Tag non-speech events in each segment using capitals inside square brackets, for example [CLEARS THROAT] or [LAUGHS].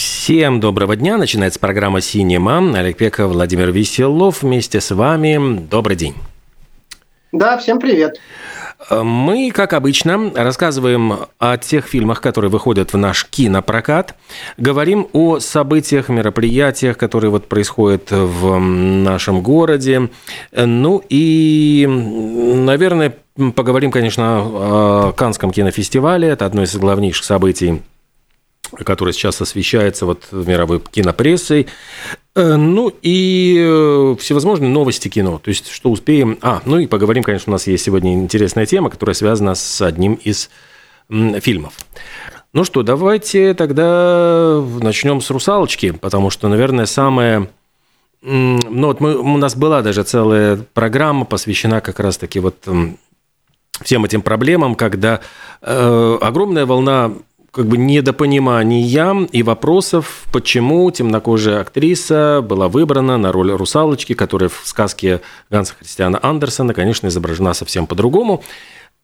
Всем доброго дня. Начинается программа «Синема». Олег Пеков, Владимир Веселов вместе с вами. Добрый день. Да, всем привет. Мы, как обычно, рассказываем о тех фильмах, которые выходят в наш кинопрокат, говорим о событиях, мероприятиях, которые вот происходят в нашем городе. Ну и, наверное, поговорим, конечно, о Канском кинофестивале. Это одно из главнейших событий которое сейчас освещается вот мировой кинопрессой. Ну и всевозможные новости кино. То есть, что успеем... А, ну и поговорим, конечно, у нас есть сегодня интересная тема, которая связана с одним из фильмов. Ну что, давайте тогда начнем с «Русалочки», потому что, наверное, самое... Ну вот мы, у нас была даже целая программа, посвящена как раз-таки вот всем этим проблемам, когда э, огромная волна как бы недопонимания и вопросов, почему темнокожая актриса была выбрана на роль русалочки, которая в сказке Ганса Христиана Андерсона, конечно, изображена совсем по-другому.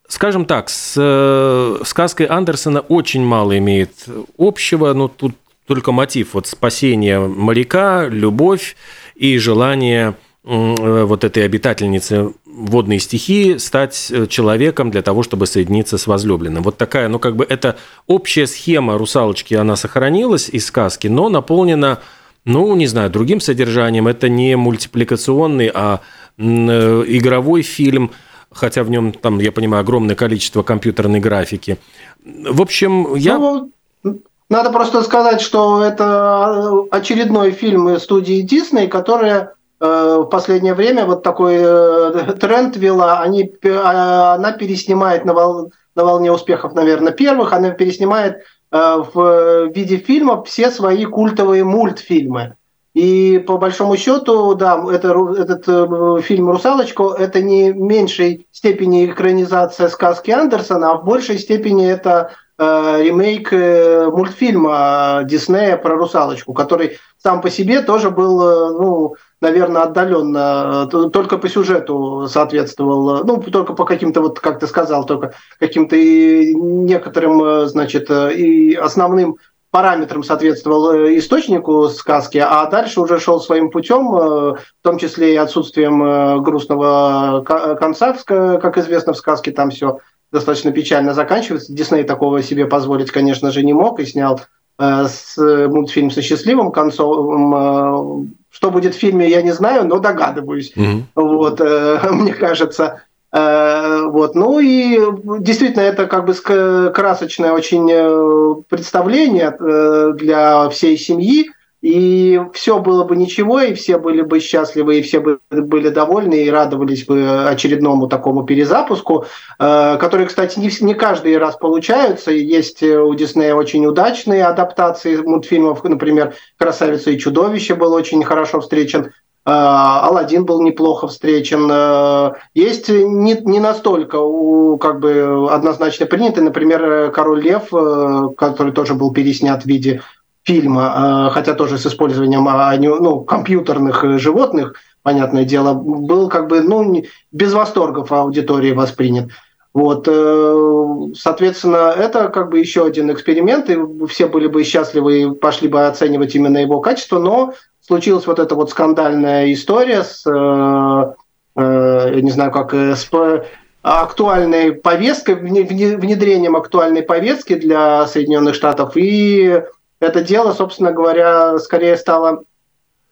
Скажем так, с э, сказкой Андерсона очень мало имеет общего, но тут только мотив вот спасения моряка, любовь и желание Э, вот этой обитательницы водной стихии стать э, человеком для того, чтобы соединиться с возлюбленным. Вот такая, ну как бы это общая схема русалочки, она сохранилась из сказки, но наполнена, ну не знаю, другим содержанием. Это не мультипликационный, а э, игровой фильм, хотя в нем там, я понимаю, огромное количество компьютерной графики. В общем, я... Ну, надо просто сказать, что это очередной фильм студии Дисней, которая Э, в последнее время вот такой э, тренд вела, они, а, она переснимает на, вол, на волне успехов, наверное, первых, она переснимает э, в виде фильмов все свои культовые мультфильмы. И по большому счету, да, это, этот фильм «Русалочку» – это не в меньшей степени экранизация сказки Андерсона, а в большей степени это э, ремейк э, мультфильма Диснея про русалочку, который сам по себе тоже был, э, ну, наверное, отдаленно, э, только по сюжету соответствовал, ну, только по каким-то, вот как ты сказал, только каким-то некоторым, значит, и основным параметрам соответствовал источнику сказки, а дальше уже шел своим путем, в том числе и отсутствием грустного конца, как известно в сказке, там все достаточно печально заканчивается. Дисней такого себе позволить, конечно же, не мог и снял э, с, мультфильм со счастливым концом. Что будет в фильме, я не знаю, но догадываюсь. Mm-hmm. Вот, э, [LAUGHS] мне кажется. Э, вот. Ну и действительно, это как бы красочное очень э, представление э, для всей семьи и все было бы ничего, и все были бы счастливы, и все бы были довольны, и радовались бы очередному такому перезапуску, э, который, кстати, не, каждый раз получаются. Есть у Диснея очень удачные адаптации мультфильмов, например, «Красавица и чудовище» был очень хорошо встречен, э, Алладин был неплохо встречен. Э, есть не, не настолько как бы однозначно принятый, например, Король Лев, который тоже был переснят в виде фильма, а, хотя тоже с использованием а, ну, компьютерных э, животных, понятное дело, был как бы ну, без восторгов аудитории воспринят. Вот, э, соответственно, это как бы еще один эксперимент, и все были бы счастливы и пошли бы оценивать именно его качество, но случилась вот эта вот скандальная история с, э, я не знаю, как с актуальной повесткой, внедрением актуальной повестки для Соединенных Штатов и это дело, собственно говоря, скорее стало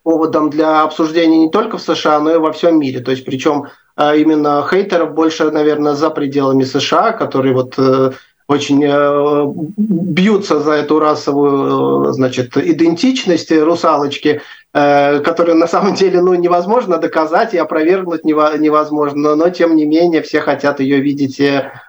поводом для обсуждения не только в США, но и во всем мире. То есть, причем а, именно хейтеров больше, наверное, за пределами США, которые вот э, очень э, бьются за эту расовую, значит, идентичность русалочки, э, которую на самом деле ну, невозможно доказать и опровергнуть невозможно, но тем не менее все хотят ее видеть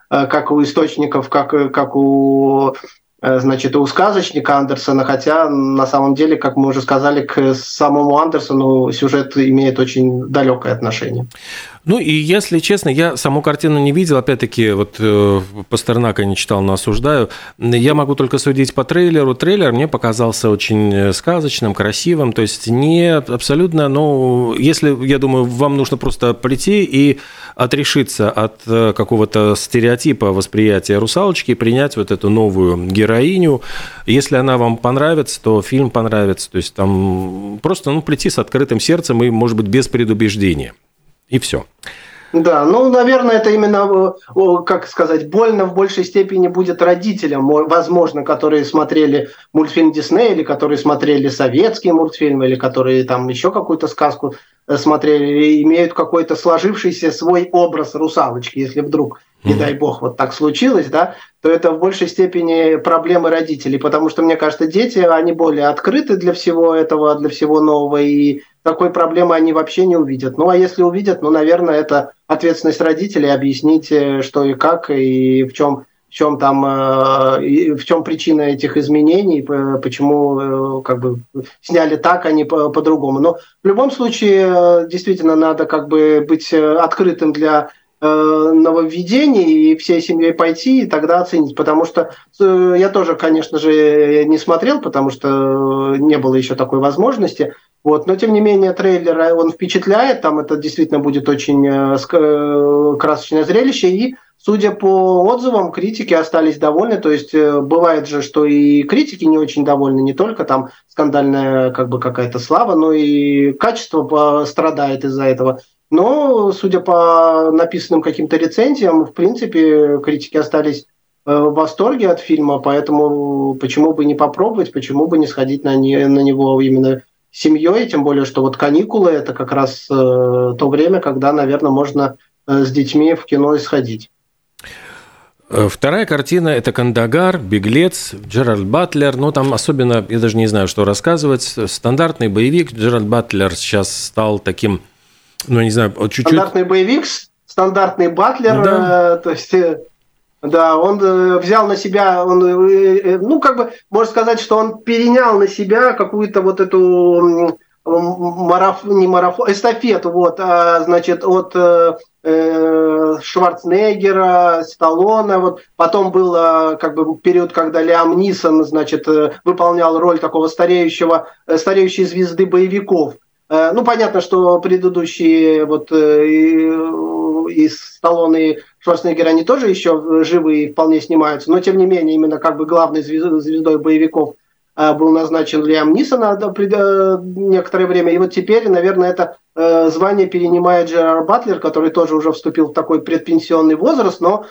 как у источников, как, как у Э, значит, у сказочника Андерсона, хотя на самом деле, как мы уже сказали, к самому Андерсону сюжет имеет очень далекое отношение. Ну и если честно, я саму картину не видел, опять-таки, вот э, Пастернака не читал, но осуждаю. Я могу только судить по трейлеру. Трейлер мне показался очень э, сказочным, красивым, то есть не абсолютно, ну, если, я думаю, вам нужно просто прийти и отрешиться от э, какого-то стереотипа восприятия русалочки и принять вот эту новую героиню. Если она вам понравится, то фильм понравится. То есть там просто, ну, прийти с открытым сердцем и, может быть, без предубеждения. И все. Да, ну, наверное, это именно, как сказать, больно в большей степени будет родителям, возможно, которые смотрели мультфильм Диснея, или которые смотрели советские мультфильмы, или которые там еще какую-то сказку э, смотрели, имеют какой-то сложившийся свой образ русалочки, если вдруг, не дай бог, вот так случилось, да, то это в большей степени проблемы родителей, потому что, мне кажется, дети, они более открыты для всего этого, для всего нового, и такой проблемы они вообще не увидят. Ну, а если увидят, ну, наверное, это ответственность родителей объяснить, э, что и как, и в чем, в чем там, э, в чем причина этих изменений, почему э, как бы сняли так, а не по-другому. Но в любом случае, действительно, надо как бы быть открытым для нововведений и всей семьей пойти и тогда оценить. Потому что я тоже, конечно же, не смотрел, потому что не было еще такой возможности. Вот, но тем не менее трейлер э, он впечатляет, там это действительно будет очень э, э, красочное зрелище, и судя по отзывам, критики остались довольны, то есть бывает же, что и критики не очень довольны, не только там скандальная как бы какая-то слава, но и качество страдает из-за этого. Но, судя по написанным каким-то рецензиям, в принципе, критики остались в восторге от фильма, поэтому почему бы не попробовать, почему бы не сходить на, не, на него именно семьей, тем более, что вот каникулы – это как раз э, то время, когда, наверное, можно э, с детьми в кино сходить. Э, вторая картина – это «Кандагар», «Беглец», Джеральд Батлер. Ну, там особенно, я даже не знаю, что рассказывать. Стандартный боевик. Джеральд Батлер сейчас стал таким, ну, не знаю, чуть-чуть… Стандартный боевик, стандартный Батлер, да. э, то есть э, да, он э, взял на себя, он, ну, как бы, можно сказать, что он перенял на себя какую-то вот эту марафон, не марафон, эстафету, вот, а, значит, от э, Шварценеггера, Сталлоне, вот, потом был как бы период, когда Лиам Нисон, значит, выполнял роль такого стареющего, стареющей звезды боевиков. Ну, понятно, что предыдущие вот и Сталлоне, и Шварценеггер, они тоже еще живы и вполне снимаются, но тем не менее, именно как бы главной звездой, боевиков э, был назначен Лиам Нисон э, некоторое время. И вот теперь, наверное, это э, звание перенимает Джерар Батлер, который тоже уже вступил в такой предпенсионный возраст, но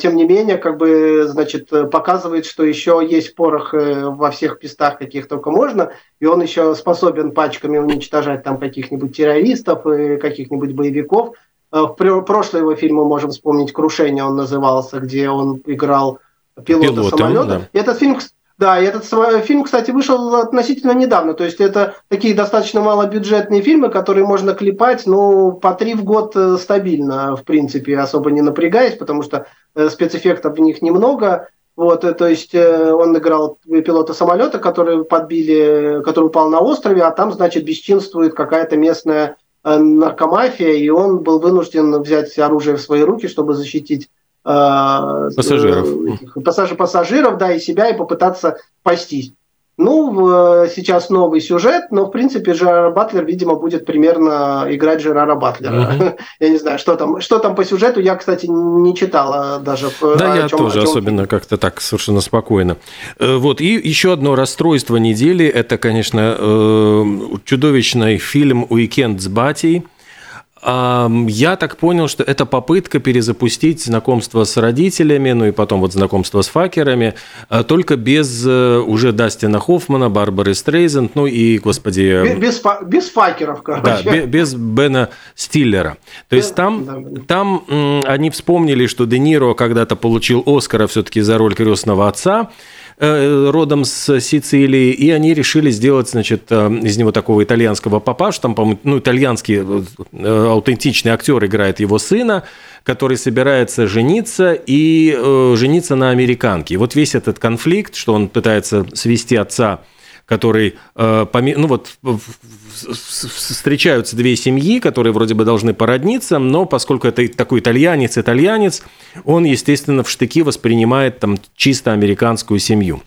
тем не менее, как бы, значит, показывает, что еще есть порох во всех пестах, каких только можно, и он еще способен пачками уничтожать там каких-нибудь террористов и каких-нибудь боевиков. Э, в прошлые его фильмы можем вспомнить «Крушение» он назывался, где он играл пилота Пилотом, самолета. Да. И этот фильм, да, и этот фильм, кстати, вышел относительно недавно. То есть это такие достаточно малобюджетные фильмы, которые можно клепать, ну, по три в год э, стабильно, в принципе, особо не напрягаясь, потому что э, спецэффектов в них немного. Вот, то есть он играл пилота самолета, который подбили, который упал на острове, а там, значит, бесчинствует какая-то местная Э, наркомафия, и он был вынужден взять оружие в свои руки, чтобы защитить э, пассажиров. Э, пассаж, пассажиров, да, и себя, и попытаться спастись. Ну, сейчас новый сюжет, но, в принципе, Жерар Батлер, видимо, будет примерно играть Жерара Батлера. Mm-hmm. [LAUGHS] я не знаю, что там, что там по сюжету, я, кстати, не читала даже. Да, я чем, тоже, особенно как-то так совершенно спокойно. Э, вот, и еще одно расстройство недели, это, конечно, э, чудовищный фильм «Уикенд с батей», я так понял, что это попытка перезапустить знакомство с родителями, ну и потом вот знакомство с факерами, а только без э, уже Дастина Хоффмана, Барбары Стрейзенд, ну и, господи... Без, без, без факеров, короче. Да, без Бена Стиллера. То есть там, да. там они вспомнили, что Де Ниро когда-то получил Оскара все-таки за роль крестного отца, э, родом с Сицилии, и они решили сделать, значит, э, из него такого итальянского папашу, там, по-моему, ну, итальянский э, аутентичный актер играет его сына, который собирается жениться и э, жениться на американке. И вот весь этот конфликт, что он пытается свести отца который, э, ну вот, встречаются две семьи, которые вроде бы должны породниться, но поскольку это такой итальянец, итальянец, он, естественно, в штыки воспринимает там чисто американскую семью.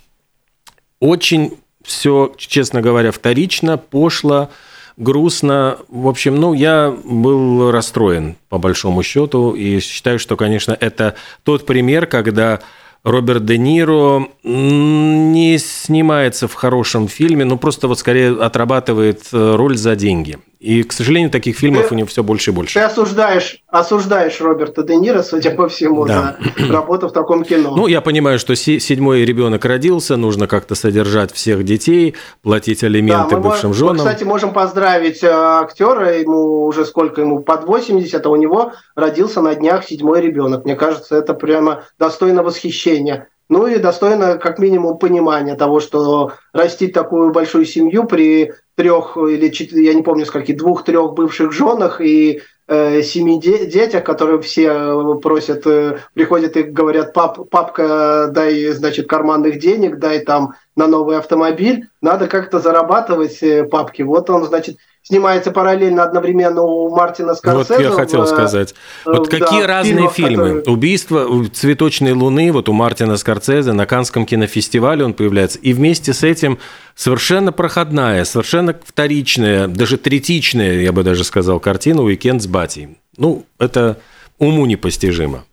Очень все, честно говоря, вторично, пошло, грустно. В общем, ну, я был расстроен, по большому счету, и считаю, что, конечно, это тот пример, когда Роберт Де Ниро не снимается в хорошем фильме, но просто вот скорее отрабатывает э, роль за деньги. И, к сожалению, таких фильмов ты, у него все больше и больше. Ты осуждаешь, осуждаешь Роберта Де Ниро, судя по всему, да. за работу в таком кино. Ну, я понимаю, что седьмой ребенок родился, нужно как-то содержать всех детей, платить алименты да, бывшим женам. Мы, кстати, можем поздравить э, актера, ему уже сколько ему, под 80, а у него родился на днях седьмой ребенок. Мне кажется, это прямо достойно восхищения. Ну и достойно, как минимум, понимания того, что растить такую большую семью при трех или четырех, я не помню скольки, двух-трех бывших женах и э, семи де- детях, которые все э, просят, э, приходят и говорят, пап, папка, дай, значит, карманных денег, дай там на новый автомобиль, надо как-то зарабатывать э, папки. Вот он, значит, снимается параллельно одновременно у Мартина Скорсезе. Вот я хотел сказать. Вот да, какие разные фильмы. Которые... «Убийство цветочной луны» вот у Мартина Скорсезе на Канском кинофестивале он появляется. И вместе с этим совершенно проходная, совершенно вторичная, даже третичная, я бы даже сказал, картина «Уикенд с батей». Ну, это уму непостижимо.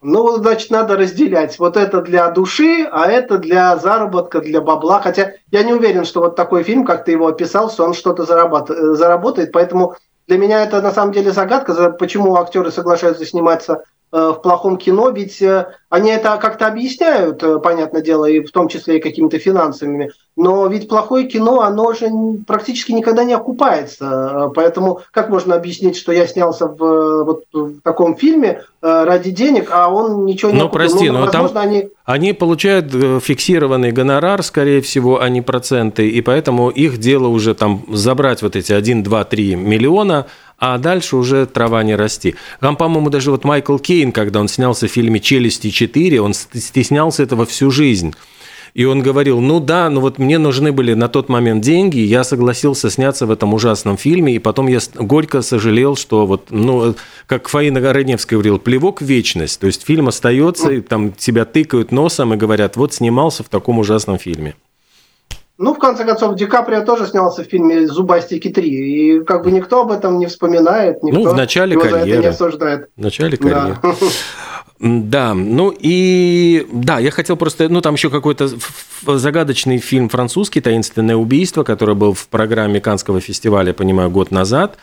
Ну, значит, надо разделять. Вот это для души, а это для заработка, для бабла. Хотя я не уверен, что вот такой фильм, как ты его описал, что он что-то зарабатывает, заработает. Поэтому для меня это на самом деле загадка, почему актеры соглашаются сниматься Э, в плохом кино, ведь э, они это как-то объясняют, э, понятное дело, и в том числе и какими-то финансами, но ведь плохое кино, оно же практически никогда не окупается, поэтому как можно объяснить, что я снялся в, вот, в таком фильме ради денег, а он ничего не Ну, прости, ну, но возможно, там они... они получают фиксированный гонорар, скорее всего, а не проценты, и поэтому их дело уже там забрать вот эти 1, 2, 3 миллиона – а дальше уже трава не расти. Там, по-моему, даже вот Майкл Кейн, когда он снялся в фильме «Челюсти 4», он стеснялся этого всю жизнь. И он говорил, ну да, ну вот мне нужны были на тот момент деньги, я согласился сняться в этом ужасном фильме, и потом я горько сожалел, что вот, ну, как Фаина Городневская говорила, плевок в вечность. То есть фильм остается, и там тебя тыкают носом и говорят, вот снимался в таком ужасном фильме. Ну, в конце концов, Ди Каприо тоже снялся в фильме «Зубастики 3», и как бы никто об этом не вспоминает, никто ну, в начале его карьеры. за это не осуждает. В начале карьеры. Да. [LAUGHS] Да, ну и да, я хотел просто, ну там еще какой-то загадочный фильм французский «Таинственное убийство», который был в программе Канского фестиваля, понимаю, год назад.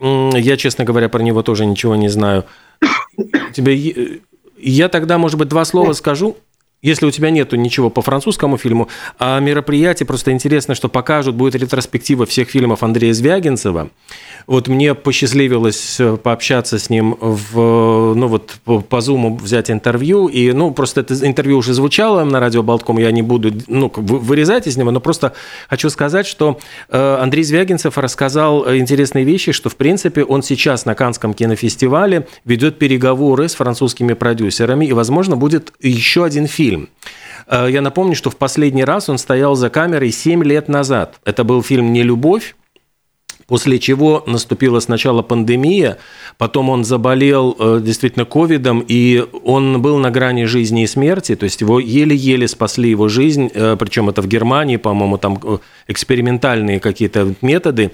Я, честно говоря, про него тоже ничего не знаю. [COUGHS] Тебе, я тогда, может быть, два слова скажу. Если у тебя нету ничего по французскому фильму, а мероприятие просто интересно, что покажут, будет ретроспектива всех фильмов Андрея Звягинцева. Вот мне посчастливилось э, пообщаться с ним в, ну вот по Зуму взять интервью, и, ну, просто это интервью уже звучало на радио Болтком, я не буду, ну, вырезать из него, но просто хочу сказать, что э, Андрей Звягинцев рассказал э, интересные вещи, что, в принципе, он сейчас на Канском кинофестивале ведет переговоры с французскими продюсерами, и, возможно, будет еще один фильм фильм. Э, я напомню, что в последний раз он стоял за камерой 7 лет назад. Это был фильм «Не любовь», После чего наступила сначала пандемия, потом он заболел э, действительно ковидом, и он был на грани жизни и смерти, то есть его еле-еле спасли его жизнь, э, причем это в Германии, по-моему, там экспериментальные какие-то методы.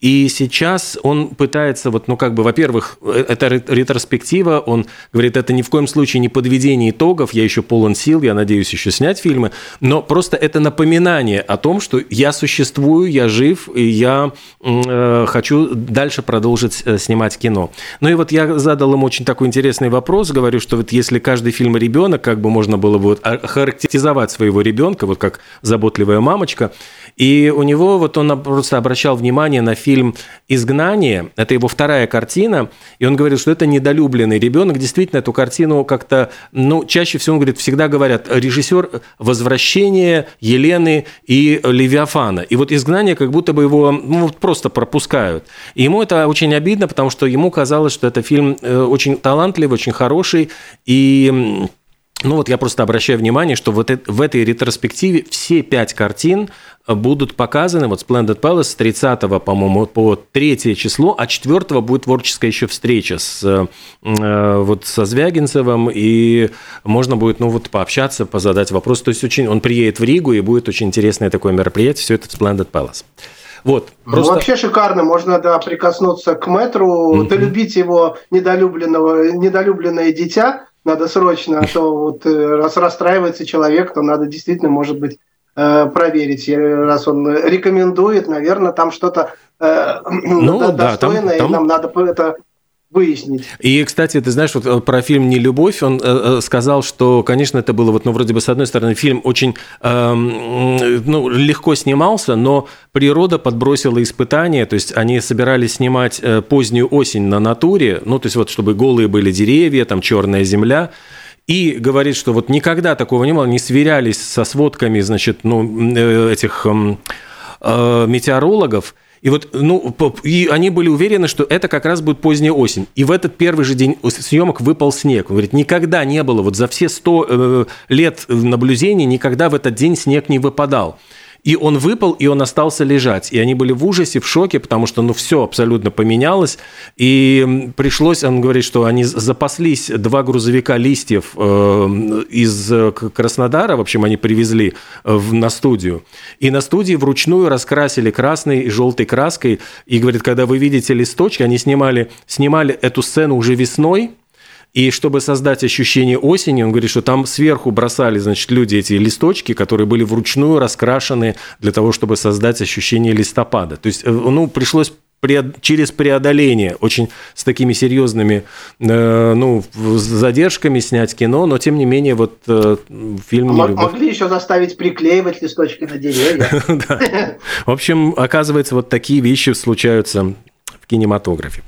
И сейчас он пытается, вот, ну, как бы, во-первых, э, это ретроспектива, он говорит, это ни в коем случае не подведение итогов, я еще полон сил, я надеюсь еще снять фильмы, но просто это напоминание о том, что я существую, я жив, и я э, хочу дальше продолжить э, снимать кино. Ну и вот я задал ему очень такой интересный вопрос, говорю, что вот если каждый фильм ребенок, как бы можно было бы вот характеризовать своего ребенка, вот как заботливая мамочка, И у него вот он просто обращал внимание на фильм «Изгнание». Это его вторая картина. И он говорил, что это недолюбленный ребенок. Действительно, эту картину как-то, ну, чаще всего, он говорит, всегда говорят, режиссер «Возвращение Елены и Левиафана». И вот «Изгнание» как будто бы его ну, просто пропускают. И ему это очень обидно, потому что ему казалось, что это фильм э, очень талантливый, очень хороший. И ну вот я просто обращаю внимание, что вот в этой ретроспективе все пять картин будут показаны, вот Splendid Palace с 30 по-моему, по 3 число, а 4 будет творческая еще встреча с, э, вот со Звягинцевым, и можно будет, ну вот, пообщаться, позадать вопрос. То есть очень, он приедет в Ригу, и будет очень интересное такое мероприятие, все это в Splendid Palace. Вот, ну, просто... Ну, вообще шикарно, можно да, прикоснуться к метру, mm-hmm. долюбить его недолюбленного, недолюбленное дитя, надо срочно, а то вот э, раз расстраивается человек, то надо действительно, может быть, э, проверить. Раз он рекомендует, наверное, там что-то э, [CLEARS THROAT] ну, да, достойное, там, там... и нам надо это выяснить. И, кстати, ты знаешь, вот э, про фильм «Не любовь» он э, э, сказал, что, конечно, это было, вот, ну, вроде бы, с одной стороны, фильм очень э, ну, легко снимался, но природа подбросила испытания, то есть они собирались снимать э, позднюю осень на натуре, ну, то есть вот, чтобы голые были деревья, там черная земля, и говорит, что вот никогда такого не было, не сверялись со сводками, значит, ну, этих эм, э, метеорологов, и вот, ну, и они были уверены, что это как раз будет поздняя осень. И в этот первый же день съемок выпал снег. Он говорит, никогда не было, вот за все сто э, лет наблюдений никогда в этот день снег не выпадал. И он выпал, и он остался лежать. И они были в ужасе, в шоке, потому что, ну, все абсолютно поменялось. И пришлось, он говорит, что они запаслись два грузовика листьев э, из Краснодара, в общем, они привезли э, на студию. И на студии вручную раскрасили красной и желтой краской. И, говорит, когда вы видите листочки, они снимали, снимали эту сцену уже весной, и чтобы создать ощущение осени, он говорит, что там сверху бросали, значит, люди эти листочки, которые были вручную раскрашены для того, чтобы создать ощущение листопада. То есть, э, ну, пришлось через преодоление очень с такими серьезными э, ну, задержками снять кино, но тем не менее вот э, фильм М- Могли еще заставить приклеивать листочки на деревья. [LAUGHS] В общем, оказывается, вот такие вещи случаются в кинематографе.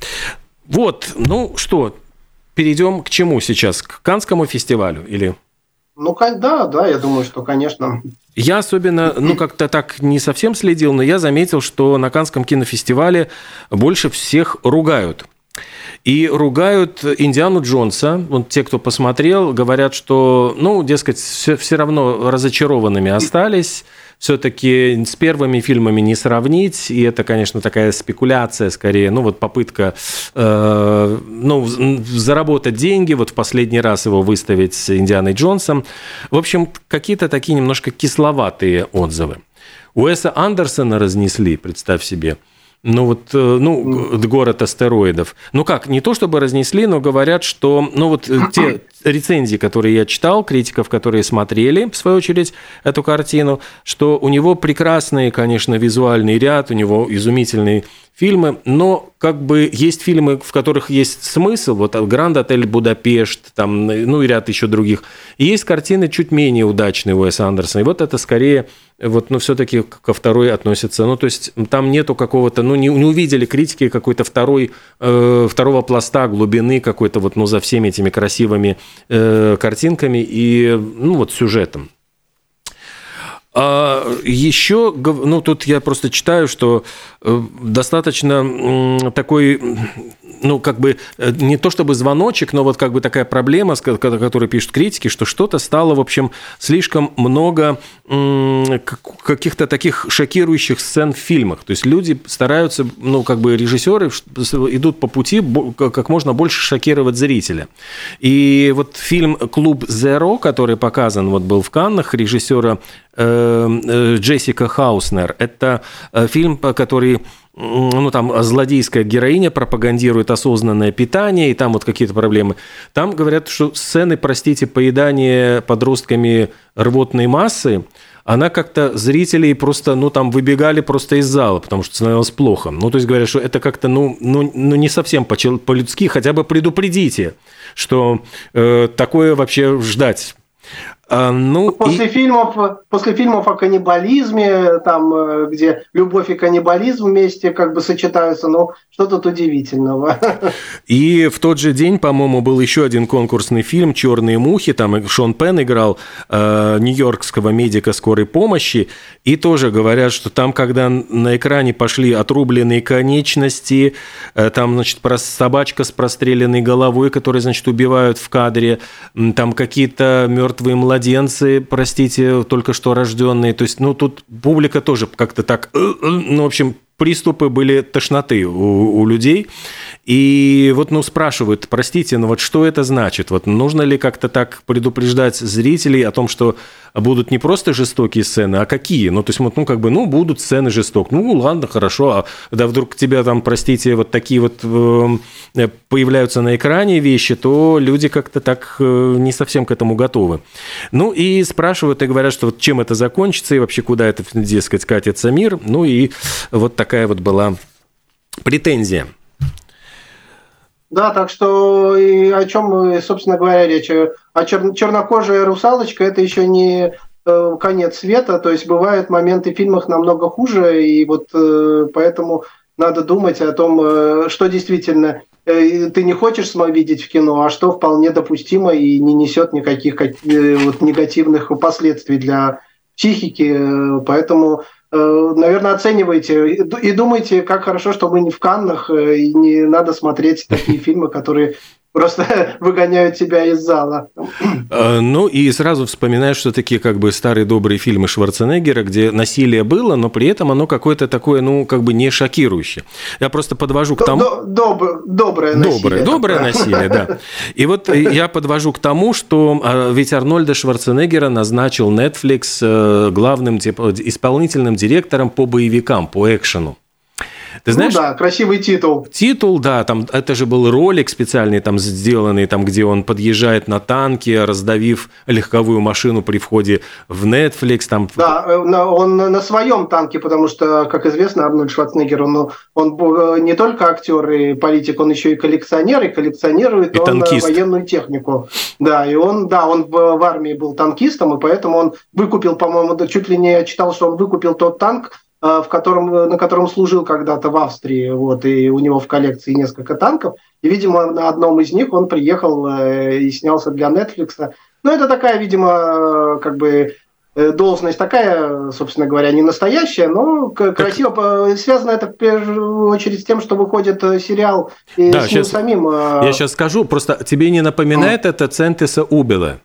Вот, ну что, перейдем к чему сейчас? К Канскому фестивалю или... Ну, да, да, я думаю, что, конечно. Я особенно, ну, как-то так не совсем следил, но я заметил, что на Канском кинофестивале больше всех ругают. И ругают Индиану Джонса. Вот те, кто посмотрел, говорят, что, ну, дескать, все, все равно разочарованными остались все-таки с первыми фильмами не сравнить, и это, конечно, такая спекуляция скорее, ну вот попытка э, ну, заработать деньги, вот в последний раз его выставить с Индианой Джонсом. В общем, какие-то такие немножко кисловатые отзывы. Уэса Андерсона разнесли, представь себе – ну вот, э, ну, город астероидов. Ну как, не то чтобы разнесли, но говорят, что, ну вот э, те [CLEARS THROAT] рецензии, которые я читал, критиков, которые смотрели, в свою очередь, эту картину, что у него прекрасный, конечно, визуальный ряд, у него изумительные фильмы, но как бы есть фильмы, в которых есть смысл, вот «Гранд Отель Будапешт», там, ну и ряд еще других, и есть картины чуть менее удачные Уэса Андерсона, и вот это скорее вот, ну, все-таки ко второй относится. Ну, то есть там нету какого-то, ну, не, не увидели критики какой-то второй, э, второго пласта глубины какой-то вот, ну, за всеми этими красивыми э, картинками и, ну, вот сюжетом. А еще, ну, тут я просто читаю, что э, достаточно такой ну, как бы, э, не то чтобы звоночек, но вот как бы такая проблема, которую пишут критики, что что-то стало, в общем, слишком много каких-то таких шокирующих сцен в фильмах. То есть люди стараются, ну, как бы режиссеры идут по пути как можно больше шокировать зрителя. И вот фильм «Клуб Зеро», который показан, вот был в Каннах, режиссера э, э, Джессика Хауснер, это фильм, который ну, там злодейская героиня пропагандирует осознанное питание, и там вот какие-то проблемы. Там говорят, что сцены, простите, поедания подростками рвотной массы, она как-то зрителей просто, ну, там выбегали просто из зала, потому что становилось плохо. Ну, то есть говорят, что это как-то, ну, ну, ну не совсем по-людски, хотя бы предупредите, что э, такое вообще ждать. А, ну, после, и... фильмов, после фильмов о каннибализме, там, э, где любовь и каннибализм вместе как бы сочетаются, ну, что тут удивительного. [LAUGHS] И в тот же день, по-моему, был еще один конкурсный фильм «Черные мухи», там Шон Пен играл э, нью-йоркского медика скорой помощи, и тоже говорят, что там, когда на экране пошли отрубленные конечности, э, там, значит, собачка с простреленной головой, которую, значит, убивают в кадре, там какие-то мертвые младенцы, младенцы, простите, только что рожденные. То есть, ну, тут публика тоже как-то так, э, э, ну, в общем, приступы были тошноты у, у людей. И вот, ну, спрашивают, простите, но вот что это значит? Вот нужно ли как-то так предупреждать зрителей о том, что будут не просто жестокие сцены, а какие? Ну, то есть, вот, ну, как бы, ну, будут сцены жесток. Ну, ладно, хорошо. А да вдруг тебя там, простите, вот такие вот э, появляются на экране вещи, то люди как-то так э, не совсем к этому готовы. Ну, и спрашивают и говорят, что вот чем это закончится, и вообще куда это, дескать, катится мир. Ну, и вот такая вот была претензия. Да, так что и о чем, собственно говоря, речь. А чер- чернокожая русалочка это еще не э, конец света, то есть бывают моменты в фильмах намного хуже, и вот э, поэтому надо думать о том, э, что действительно э, ты не хочешь видеть в кино, а что вполне допустимо и не несет никаких э, вот, негативных последствий для психики. Э, поэтому наверное, оцениваете и думаете, как хорошо, что мы не в Каннах, э, и не надо смотреть такие [LAUGHS] фильмы, которые просто [LAUGHS] выгоняют тебя из зала. Э, ну и сразу вспоминаешь, что такие как бы старые добрые фильмы Шварценеггера, где насилие было, но при этом оно какое-то такое, ну, как бы не шокирующее. Я просто подвожу к тому... Доб, доброе насилие. Доброе, доброе насилие, да. И вот я подвожу к тому, что а, ведь Арнольда Шварценеггера назначил Netflix э, главным типа, исполнительным директором по боевикам, по экшену. Ты знаешь, ну да, красивый титул. Титул, да, там это же был ролик специальный там сделанный, там где он подъезжает на танке, раздавив легковую машину при входе в Netflix. Там... Да, э, он на своем танке, потому что, как известно, Арнольд Шварценеггер, он, он э, не только актер и политик, он еще и коллекционер, и коллекционирует и он э, танкист. военную технику. Да, и он, да, он в, в армии был танкистом, и поэтому он выкупил, по-моему, чуть ли не я читал, что он выкупил тот танк, в котором, на котором служил когда-то в Австрии, вот, и у него в коллекции несколько танков, и, видимо, на одном из них он приехал э, и снялся для Netflix. Ну, это такая, видимо, как бы э, должность такая, собственно говоря, не настоящая, но красиво. Так... Связано это в первую очередь с тем, что выходит сериал и да, с ним сейчас, самим. Я сейчас скажу, просто тебе не напоминает mm. это Центиса Убела?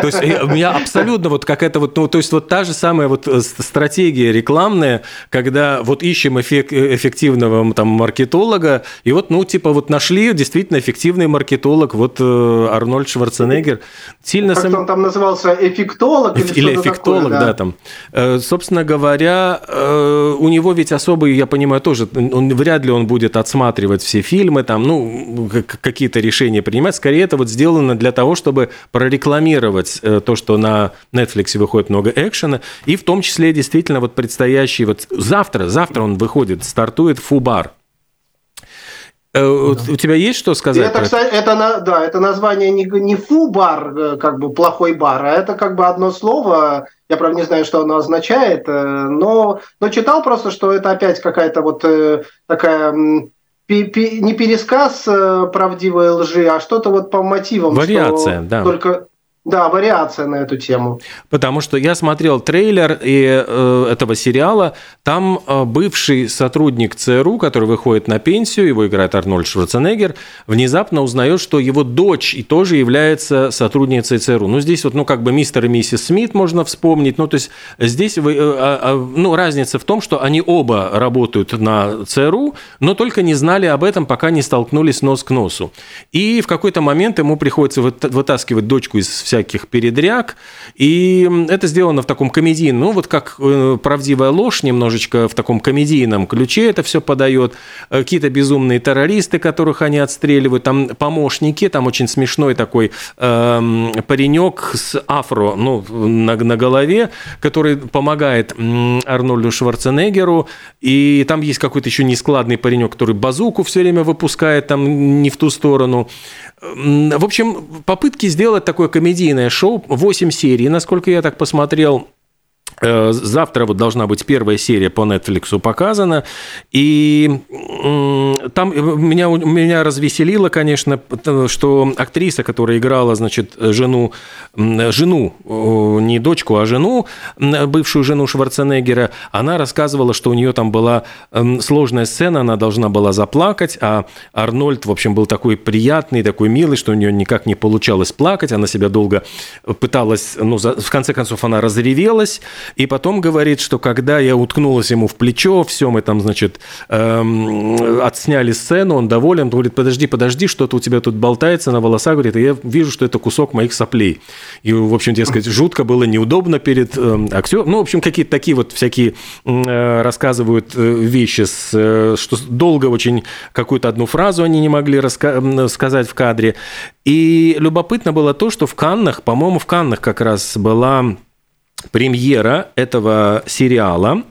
То есть у меня абсолютно вот какая-то вот, ну, то есть вот та же самая вот э, стратегия рекламная, когда вот ищем эффек, эффективного там маркетолога, и вот, ну, типа вот нашли действительно эффективный маркетолог, вот э, Арнольд Шварценеггер. Сильно как сам... он там назывался, эффектолог или, или эффектолог, такое, да. да, там. Э, собственно говоря, у него ведь особый, я понимаю, тоже, он, вряд ли он будет отсматривать все фильмы, там, ну, какие-то решения принимать, скорее это вот сделано для того, чтобы прорекламировать делать э, то, что на Netflix выходит много экшена, и в том числе действительно вот предстоящий, вот завтра, завтра он выходит, стартует Фубар. Э, да. У тебя есть что сказать? Это, кстати, это, да, это название не, не фу-бар, э, как бы плохой бар, а это как бы одно слово. Я, правда, не знаю, что оно означает, но, но читал просто, что это опять какая-то вот такая не пересказ правдивой лжи, а что-то вот по мотивам. Вариация, да. Только, да, вариация на эту тему. Потому что я смотрел трейлер и, э, этого сериала. Там э, бывший сотрудник ЦРУ, который выходит на пенсию, его играет Арнольд Шварценеггер, внезапно узнает, что его дочь и тоже является сотрудницей ЦРУ. Ну, здесь вот, ну, как бы мистер и миссис Смит можно вспомнить. Ну, то есть здесь вы, э, а, ну, разница в том, что они оба работают на ЦРУ, но только не знали об этом, пока не столкнулись нос к носу. И в какой-то момент ему приходится вытаскивать дочку из всяких передряг. И это сделано в таком комедийном, ну вот как э, правдивая ложь, немножечко в таком комедийном ключе это все подает. Э, какие-то безумные террористы, которых они отстреливают, там помощники, там очень смешной такой э, паренек с афро ну, на, на голове, который помогает Арнольду Шварценеггеру. И там есть какой-то еще нескладный паренек, который базуку все время выпускает там не в ту сторону. В общем, попытки сделать такое комедийное шоу, 8 серий, насколько я так посмотрел, завтра вот должна быть первая серия по Netflix показана. И там меня, меня развеселило, конечно, что актриса, которая играла, значит, жену, жену, не дочку, а жену, бывшую жену Шварценеггера, она рассказывала, что у нее там была сложная сцена, она должна была заплакать, а Арнольд, в общем, был такой приятный, такой милый, что у нее никак не получалось плакать, она себя долго пыталась, ну, в конце концов, она разревелась, и потом говорит, что когда я уткнулась ему в плечо, все, мы там, значит, эм, отсняли сцену, он доволен, говорит, подожди, подожди, что-то у тебя тут болтается на волосах, говорит, и я вижу, что это кусок моих соплей. И, в общем, дескать, жутко было неудобно перед э, актером. Ну, в общем, какие-то такие вот всякие э, рассказывают э, вещи, с, э, что долго очень какую-то одну фразу они не могли раска- сказать в кадре. И любопытно было то, что в Каннах, по-моему, в Каннах как раз была премьера этого сериала,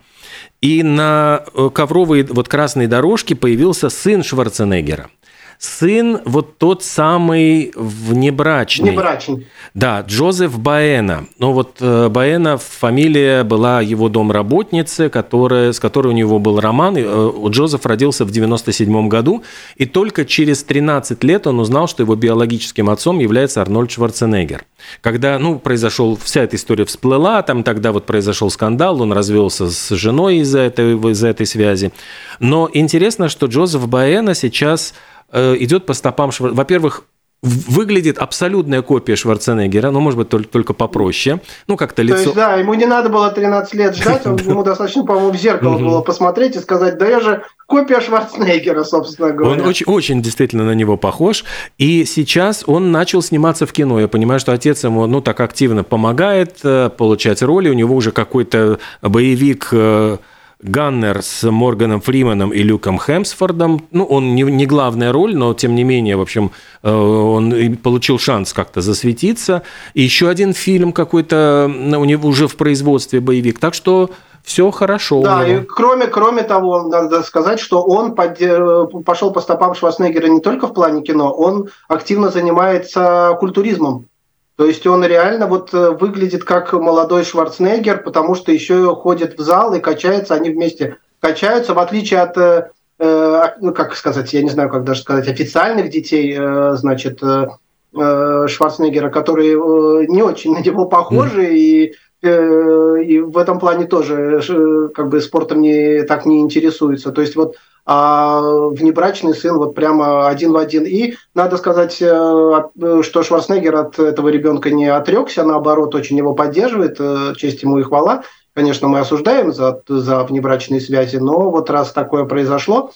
и на э, ковровой вот красной дорожке появился сын Шварценеггера – сын вот тот самый внебрачный. Внебрачный. Да, Джозеф Баэна. Ну вот э, Баэна фамилия была его домработницы, которая, с которой у него был роман. Э, Джозеф родился в 97 году, и только через 13 лет он узнал, что его биологическим отцом является Арнольд Шварценеггер. Когда, ну, произошел, вся эта история всплыла, там тогда вот произошел скандал, он развелся с женой из-за этой, из этой связи. Но интересно, что Джозеф Баэна сейчас идет по стопам Швар... Во-первых, выглядит абсолютная копия Шварценеггера, но, может быть, только, только попроще. Ну, как-то лицо... То есть, да, ему не надо было 13 лет ждать, ему достаточно, по-моему, в зеркало было посмотреть и сказать, да я же копия Шварценеггера, собственно говоря. Он очень, очень действительно на него похож. И сейчас он начал сниматься в кино. Я понимаю, что отец ему, ну, так активно помогает э, получать роли. У него уже какой-то боевик э, Ганнер с Морганом Фриманом и Люком Хемсфордом. Ну, он не, не главная роль, но тем не менее, в общем, э, он получил шанс как-то засветиться. И еще один фильм какой-то у него уже в производстве боевик. Так что все хорошо. Да, и кроме, кроме того, надо сказать, что он пошел по стопам Шварценеггера не только в плане кино, он активно занимается культуризмом. То есть он реально вот э, выглядит как молодой Шварценеггер, потому что еще ходит в зал и качается, они вместе качаются, в отличие от, э, э ну как сказать, я не знаю, как даже сказать, официальных детей, э, значит, э, э Шварценеггера, которые не очень на него похожи mm. и и в этом плане тоже как бы спортом не так не интересуется. То есть вот а внебрачный сын вот прямо один в один. И надо сказать, э, что Шварценеггер от этого ребенка не отрекся, наоборот, очень его поддерживает, э, честь ему и хвала. Конечно, мы осуждаем за, за внебрачные связи, но вот раз такое произошло,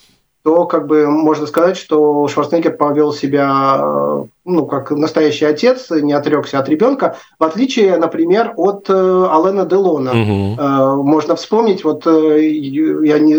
то как бы можно сказать, что Шварценеггер повел себя э, ну, как настоящий отец, не отрекся от ребенка, в отличие, например, от э, Алена Делона. Угу. Э, можно вспомнить, вот э, я не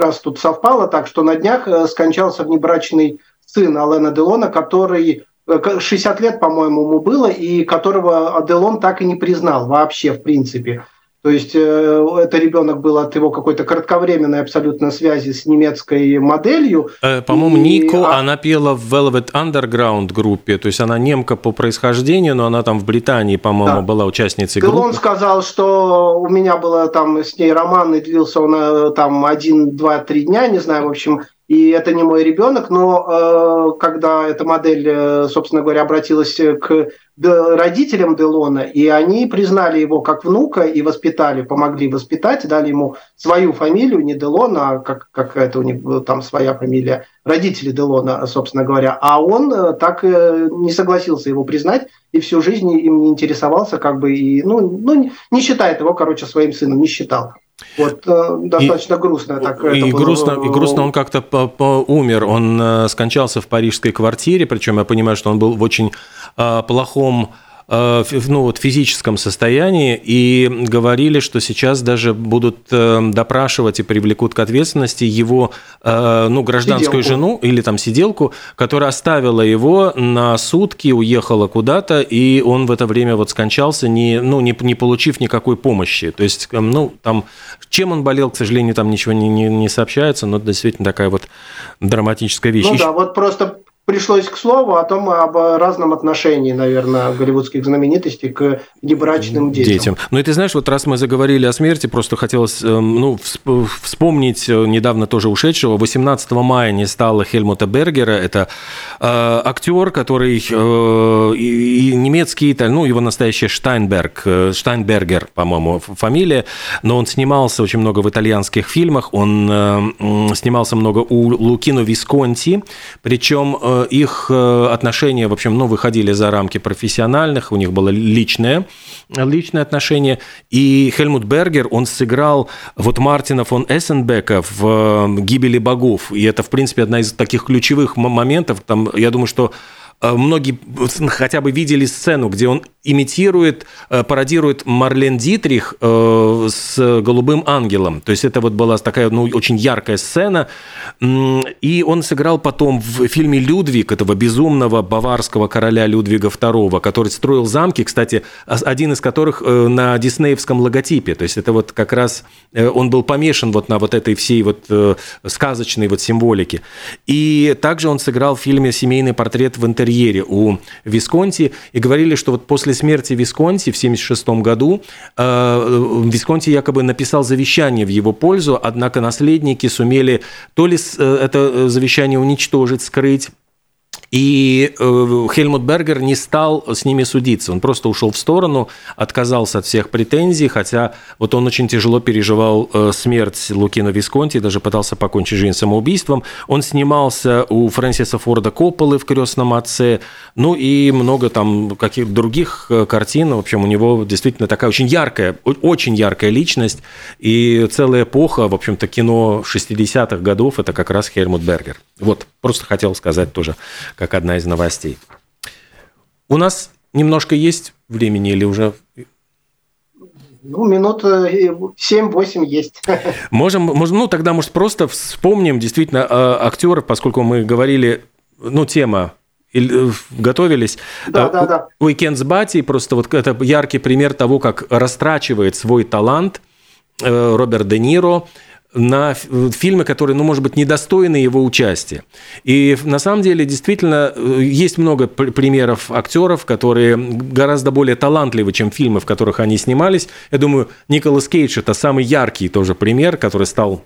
раз тут совпало так, что на днях э, скончался внебрачный сын Алена Делона, который 60 лет, по-моему, ему было, и которого Аделон так и не признал вообще, в принципе. То есть э, это ребенок был от его какой-то кратковременной абсолютно связи с немецкой моделью. Э, по-моему, и... Нико, а... она пела в Velvet Underground группе, то есть она немка по происхождению, но она там в Британии, по-моему, да. была участницей группы. Он сказал, что у меня было там с ней роман, и длился он э, там один, два, три дня, не знаю, в общем, и это не мой ребенок, но э, когда эта модель, э, собственно говоря, обратилась к родителям Делона, и они признали его как внука и воспитали, помогли воспитать, дали ему свою фамилию, не Делона, а как, как это у них там своя фамилия, родители Делона, собственно говоря. А он э, так э, не согласился его признать и всю жизнь им не интересовался, как бы, и, ну, ну, не считает его, короче, своим сыном, не считал. Вот э, достаточно и, грустно. Так, и, грустно, было... и грустно он как-то умер. Он э, скончался в парижской квартире, причем я понимаю, что он был в очень э, плохом ну, вот, физическом состоянии и говорили, что сейчас даже будут э, допрашивать и привлекут к ответственности его э, ну, гражданскую сиделку. жену или там сиделку, которая оставила его на сутки, уехала куда-то, и он в это время вот скончался, не, ну, не, не получив никакой помощи. То есть, ну, там, чем он болел, к сожалению, там ничего не, не, не сообщается, но действительно такая вот драматическая вещь. Ну да, вот просто пришлось к слову о том, об разном отношении, наверное, голливудских знаменитостей к небрачным детям. детям. Ну и ты знаешь, вот раз мы заговорили о смерти, просто хотелось эм, ну, вспомнить э, недавно тоже ушедшего. 18 мая не стало Хельмута Бергера. Это э, актер, который э, и, и немецкий, ну, его настоящий Штайнберг, э, Штайнбергер, по-моему, фамилия, но он снимался очень много в итальянских фильмах, он э, снимался много у Лукино Висконти, причем э, их э, отношения, в общем, ну, выходили за рамки профессиональных, у них было личное, личное отношение. И Хельмут Бергер, он сыграл вот Мартина фон Эссенбека в «Гибели богов». И это, в принципе, одна из таких ключевых моментов. Там, я думаю, что Э, многие хотя бы видели сцену, где он имитирует, э, пародирует Марлен Дитрих э, с «Голубым ангелом». То есть это вот была такая ну, очень яркая сцена. И он сыграл потом в фильме «Людвиг» этого безумного баварского короля Людвига II, который строил замки, кстати, один из которых на диснеевском логотипе. То есть это вот как раз он был помешан вот на вот этой всей вот сказочной вот символике. И также он сыграл в фильме «Семейный портрет в интерьере» у Висконти, и говорили, что вот после смерти Висконти в 1976 году э, Висконти якобы написал завещание в его пользу, однако наследники сумели то ли э, это завещание уничтожить, скрыть, и э, Хельмут Бергер не стал с ними судиться. Он просто ушел в сторону, отказался от всех претензий, хотя вот он очень тяжело переживал э, смерть Лукино Висконти, даже пытался покончить жизнь самоубийством. Он снимался у Фрэнсиса Форда Копполы в «Крестном отце», ну и много там каких других э, картин. В общем, у него действительно такая очень яркая, очень яркая личность. И целая эпоха, в общем-то, кино 60-х годов – это как раз Хельмут Бергер. Вот, просто хотел сказать тоже, как одна из новостей. У нас немножко есть времени или уже ну, минут 7-8 э, есть. [LAUGHS] Можем, можем, ну, тогда, может, просто вспомним действительно актеров, поскольку мы говорили, ну, тема э, готовились. Да, да, да. Уикенд с Бати, просто вот это яркий пример того, как растрачивает свой талант э, Роберт Де Ниро на фильмы, которые, ну, может быть, недостойны его участия. И на самом деле, действительно, э, есть много примеров актеров, которые гораздо более талантливы, чем фильмы, в которых они снимались. Я думаю, Николас Кейдж – это самый яркий тоже пример, который стал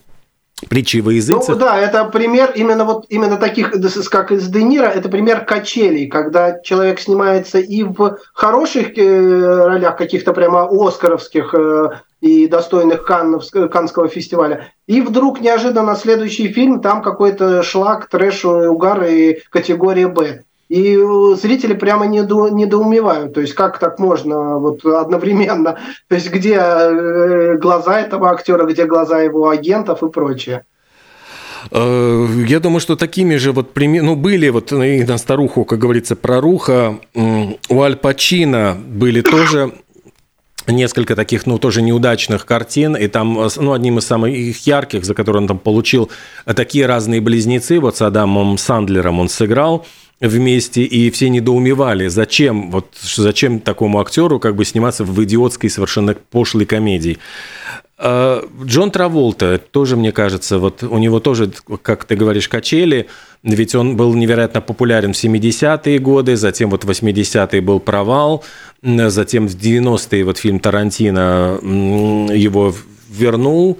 притчи во языце. Ну да, это пример именно вот именно таких, как из Де Ниро, это пример качелей, когда человек снимается и в хороших э, ролях каких-то прямо оскаровских э, и достойных Каннов, Каннского фестиваля. И вдруг неожиданно следующий фильм, там какой-то шлак, трэш, угар и категория «Б». И зрители прямо недо, недоумевают, то есть как так можно вот одновременно, [LAUGHS] то есть где э, глаза этого актера, где глаза его агентов и прочее. Э, я думаю, что такими же вот ну, были вот и на старуху, как говорится, проруха. У Аль Пачино были тоже несколько таких, ну, тоже неудачных картин, и там, ну, одним из самых ярких, за которые он там получил такие разные близнецы, вот с Адамом Сандлером он сыграл вместе, и все недоумевали, зачем, вот, зачем такому актеру как бы сниматься в идиотской совершенно пошлой комедии. А, Джон Траволта, тоже, мне кажется, вот у него тоже, как ты говоришь, качели, ведь он был невероятно популярен в 70-е годы, затем вот в 80-е был провал, затем в 90-е вот фильм Тарантино его вернул,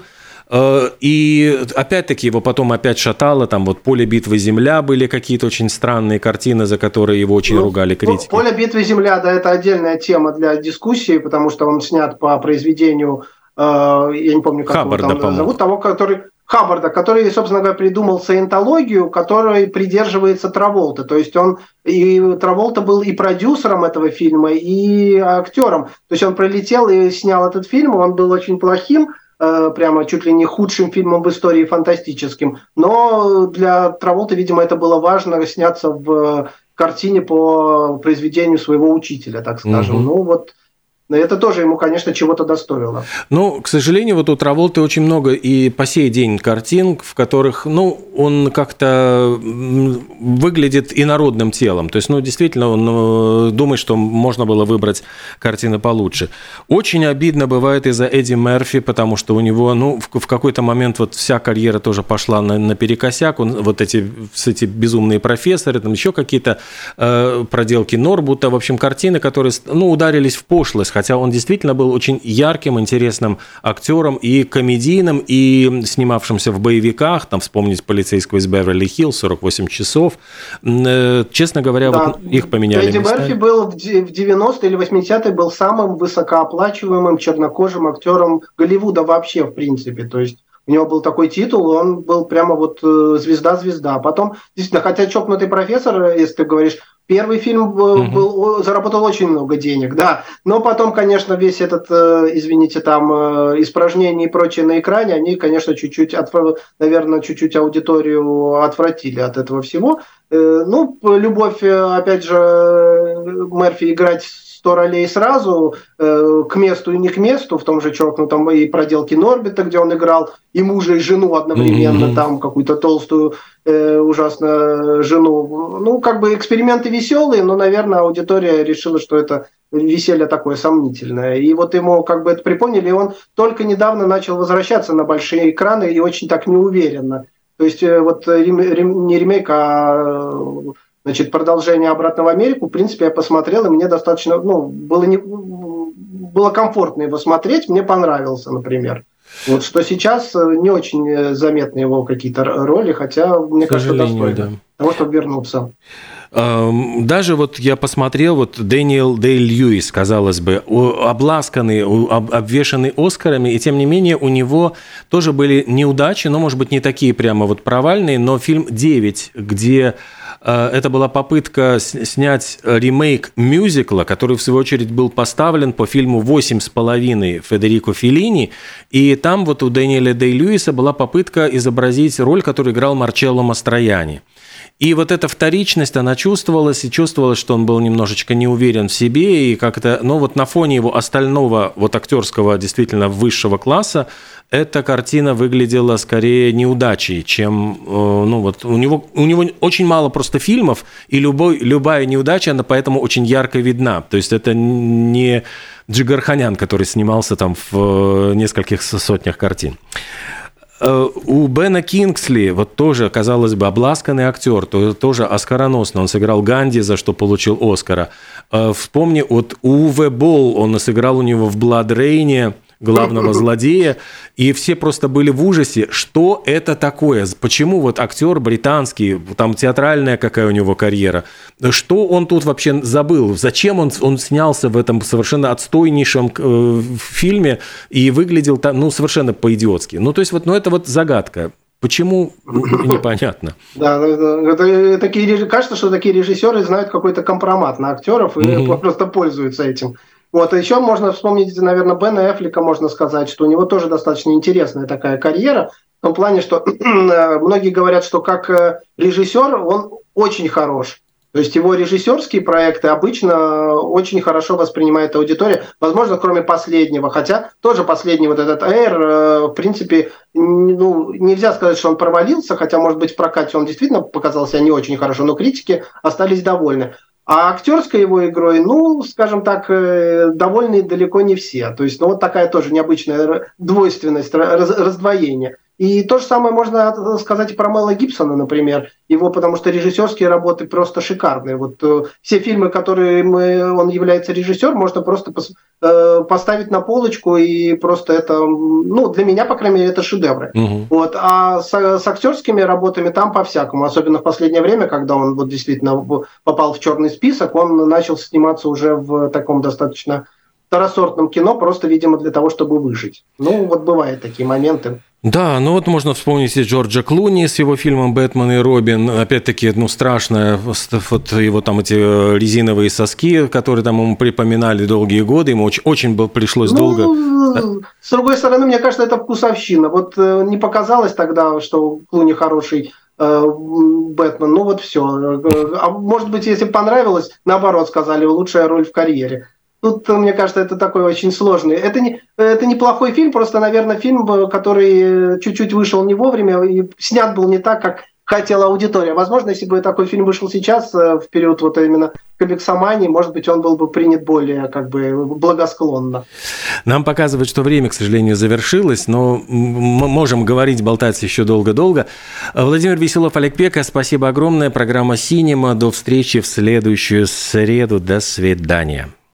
а, и опять-таки его потом опять шатало, там вот «Поле битвы Земля» были какие-то очень странные картины, за которые его очень ну, ругали критики. Ну, «Поле битвы Земля», да, это отдельная тема для дискуссии, потому что он снят по произведению Э, я не помню, как Хаббарда, его там зовут, того, который Хаббарда, который, собственно говоря, придумал саентологию, которой придерживается Траволта. То есть он и Траволта был и продюсером этого фильма, и актером. То есть он пролетел и снял этот фильм, он был очень плохим, э, прямо чуть ли не худшим фильмом в истории фантастическим. Но для Траволта, видимо, это было важно сняться в картине по произведению своего учителя, так скажем. Угу. Ну вот это тоже ему, конечно, чего-то достоило. Ну, к сожалению, вот у Траволты очень много и по сей день картин, в которых, ну, он как-то выглядит инородным телом. То есть, ну, действительно, он э, думает, что можно было выбрать картины получше. Очень обидно бывает из-за Эдди Мерфи, потому что у него, ну, в, в какой-то момент вот вся карьера тоже пошла на, на перекосяк. Он, вот эти, эти безумные профессоры, там еще какие-то э, проделки Норбута, в общем, картины, которые, ну, ударились в пошлость, хотя он действительно был очень ярким, интересным актером и комедийным, и снимавшимся в боевиках, там, вспомнить полицейского из Беверли-Хилл, 48 часов. Э, честно говоря, да. вот их поменяли Эдди Мерфи был в 90-е или 80-е был самым высокооплачиваемым чернокожим актером Голливуда вообще, в принципе. То есть у него был такой титул, он был прямо вот э, звезда-звезда. Потом, действительно, хотя чокнутый профессор, если ты говоришь, первый фильм был, угу. был, заработал очень много денег, да. Но потом, конечно, весь этот, э, извините, там, э, испражнения и прочее на экране, они, конечно, чуть-чуть, наверное, чуть-чуть аудиторию отвратили от этого всего. Ну, любовь, опять же, Мерфи играть сто ролей сразу, э, к месту и не к месту, в том же чокнутом и проделке Норбита, где он играл и мужа, и жену одновременно, mm-hmm. там какую-то толстую э, ужасно жену. Ну, как бы эксперименты веселые, но, наверное, аудитория решила, что это веселье такое сомнительное. И вот ему как бы это припомнили, и он только недавно начал возвращаться на большие экраны и очень так неуверенно. То есть э, вот рем, рем, не ремейк, а Значит, продолжение «Обратно в Америку», в принципе, я посмотрел, и мне достаточно, ну, было, не, было комфортно его смотреть, мне понравился, например. Вот что сейчас э, не очень э, заметны его какие-то роли, хотя, мне кажется, достойно да. того, чтобы вернуться. Даже вот я посмотрел, вот Дэниел Дэй Льюис, казалось бы, обласканный, обвешанный Оскарами, и тем не менее у него тоже были неудачи, но, может быть, не такие прямо вот провальные, но фильм «Девять», где это была попытка снять ремейк мюзикла, который, в свою очередь, был поставлен по фильму «Восемь с половиной» Федерико Феллини. И там вот у Дэниеля Дэй Льюиса была попытка изобразить роль, которую играл Марчелло Мастрояни. И вот эта вторичность, она чувствовалась, и чувствовалось, что он был немножечко не уверен в себе, и как-то, но вот на фоне его остального, вот актерского, действительно высшего класса, эта картина выглядела скорее неудачей, чем, э, ну вот, у него, у него очень мало просто фильмов, и любой, любая неудача, она поэтому очень ярко видна. То есть это не Джигарханян, который снимался там в э, нескольких сотнях картин. Э, у Бена Кингсли, вот тоже, казалось бы, обласканный актер, то, тоже оскароносный. Он сыграл Ганди, за что получил Оскара. Э, вспомни, вот Уве Болл, он сыграл у него в «Бладрейне», Рейне», главного [LAUGHS] злодея, и все просто были в ужасе, что это такое, почему вот актер британский, там театральная какая у него карьера, что он тут вообще забыл, зачем он, он снялся в этом совершенно отстойнейшем э, фильме и выглядел там, ну, совершенно по-идиотски. Ну, то есть вот, ну, это вот загадка. Почему [LAUGHS] непонятно? Да, ну, это, такие, кажется, что такие режиссеры знают какой-то компромат на актеров и просто пользуются этим. Вот, а еще можно вспомнить, наверное, Бена Эфлика, можно сказать, что у него тоже достаточно интересная такая карьера, в том плане, что [CLEARS THROAT] многие говорят, что как э, режиссер он очень хорош. То есть его режиссерские проекты обычно очень хорошо воспринимает аудитория, возможно, кроме последнего, хотя тоже последний вот этот Air, э, в принципе, ну, нельзя сказать, что он провалился, хотя, может быть, в прокате он действительно показался не очень хорошо, но критики остались довольны. А актерской его игрой, ну, скажем так, э, довольны далеко не все. То есть, ну, вот такая тоже необычная двойственность, раздвоение. И то же самое можно сказать и про Мэла Гибсона, например. Его, потому что режиссерские работы просто шикарные. Вот э, все фильмы, которые мы, он является режиссером, можно просто пос, э, поставить на полочку, и просто это, ну, для меня, по крайней мере, это шедевры. Угу. Вот. А с, с актерскими работами там по-всякому. Особенно в последнее время, когда он вот действительно попал в черный список, он начал сниматься уже в таком достаточно второсортном кино, просто, видимо, для того, чтобы выжить. Ну, вот бывают такие моменты. Да, ну вот можно вспомнить и Джорджа Клуни с его фильмом «Бэтмен и Робин». Опять-таки, ну, страшное, вот его там эти э, резиновые соски, которые там ему припоминали долгие годы, ему очень, очень был, пришлось ну, долго... С другой стороны, мне кажется, это вкусовщина. Вот э, не показалось тогда, что Клуни хороший э, Бэтмен, ну вот все. А может быть, если понравилось, наоборот сказали, лучшая роль в карьере. Тут, мне кажется, это такой очень сложный. Это не, это неплохой фильм, просто, наверное, фильм, который чуть-чуть вышел не вовремя и снят был не так, как хотела аудитория. Возможно, если бы такой фильм вышел сейчас, э, в период вот именно комиксомании, может быть, он был бы принят более как бы благосклонно. Нам показывают, что время, к сожалению, завершилось, но мы можем говорить, болтать еще долго-долго. Владимир Веселов, Олег Пека, спасибо огромное. Программа «Синема». До встречи в следующую среду. До свидания.